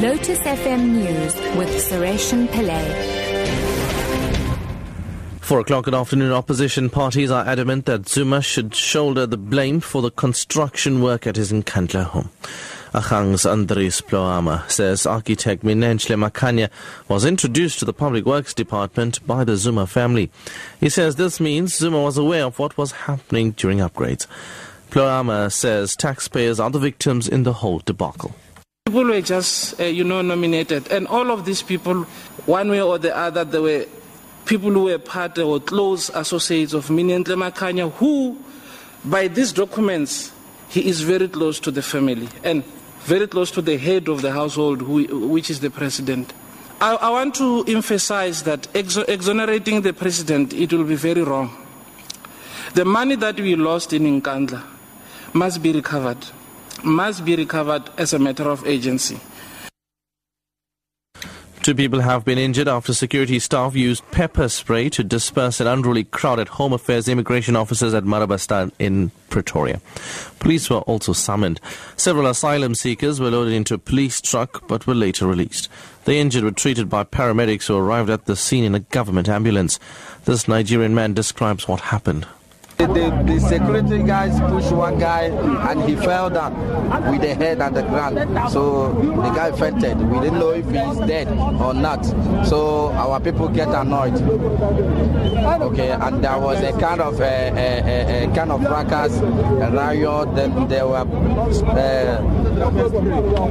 Lotus FM News with Sureshan Pillay. Four o'clock in the afternoon, opposition parties are adamant that Zuma should shoulder the blame for the construction work at his Nkandla home. Agang's Andries Tlouamma says architect Minenhle Makhanya was introduced to the Public Works Department by the Zuma family. He says this means Zuma was aware of what was happening during upgrades. Tlouamma says taxpayers are the victims in the whole debacle. People were just, uh, you know, nominated, and all of these people, one way or the other, they were people who were part or close associates of Minenhle Makhanya, who, by these documents, he is very close to the family and very close to the head of the household, who, which is the president. I, I want to emphasize that exo- exonerating the president, it will be very wrong. The money that we lost in Nkandla must be recovered, must be recovered as a matter of agency. Two people have been injured after security staff used pepper spray to disperse an unruly crowd at Home Affairs immigration offices at Marabastad in Pretoria. Police were also summoned. Several asylum seekers were loaded into a police truck but were later released. The injured were treated by paramedics who arrived at the scene in a government ambulance. This Nigerian man describes what happened. The, the, the, security guys pushed one guy and he fell down with the head on the ground. So the guy fainted. We didn't know if he's dead or not. So our people get annoyed. Okay, and there was a kind of a, a, a, a kind of fracas, a riot. Then there were uh,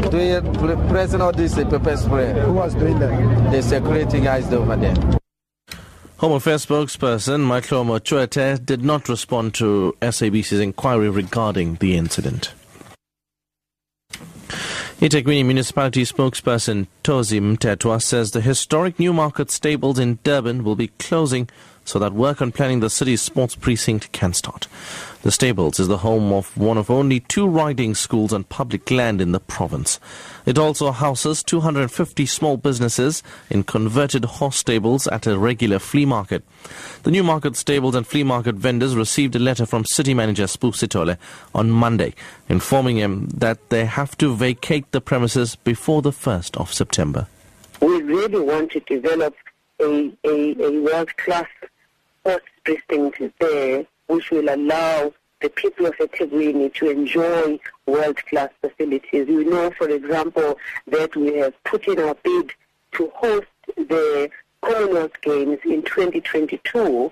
doing pressing all this pepper spray. Who was doing that? The security guys over there. Home Affairs spokesperson Mayihlome Tshwete did not respond to SABC's inquiry regarding the incident. eThekwini Municipality spokesperson Tozi Mthethwa says the historic Newmarket stables in Durban will be closing so that work on planning the city's sports precinct can start. The stables is the home of one of only two riding schools on public land in the province. It also houses 250 small businesses in converted horse stables at a regular flea market. The Newmarket stables and flea market vendors received a letter from city manager S'bu Sithole on Monday informing him that they have to vacate the premises before the 1st of September. We really want to develop a, a, a world-class sports precinct there which will allow the people of eThekwini to enjoy world-class facilities. We know, for example, that we have put in our bid to host the Commonwealth Games in 2022.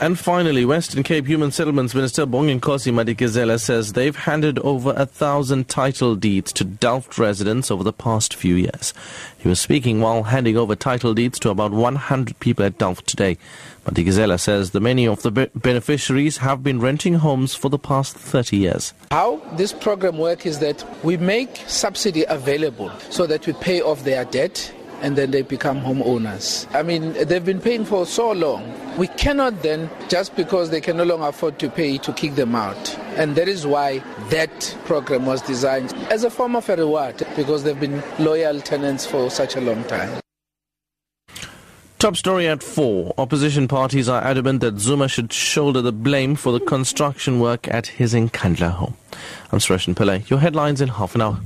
And finally, Western Cape Human Settlements Minister Bonginkosi Madikizela says they've handed over a thousand title deeds to Delft residents over the past few years. He was speaking while handing over title deeds to about 100 people at Delft today. Madikizela says the many of the be- beneficiaries have been renting homes for the past 30 years. How this program works is that we make subsidy available so that we pay off their debt and then they become homeowners. I mean, they've been paying for so long. We cannot then, just because they can no longer afford to pay, to kick them out. And that is why that program was designed as a form of a reward, because they've been loyal tenants for such a long time. Top story at 4. Opposition parties are adamant that Zuma should shoulder the blame for the construction work at his Nkandla home. I'm Sureshan Pillay. Your headlines in half an hour.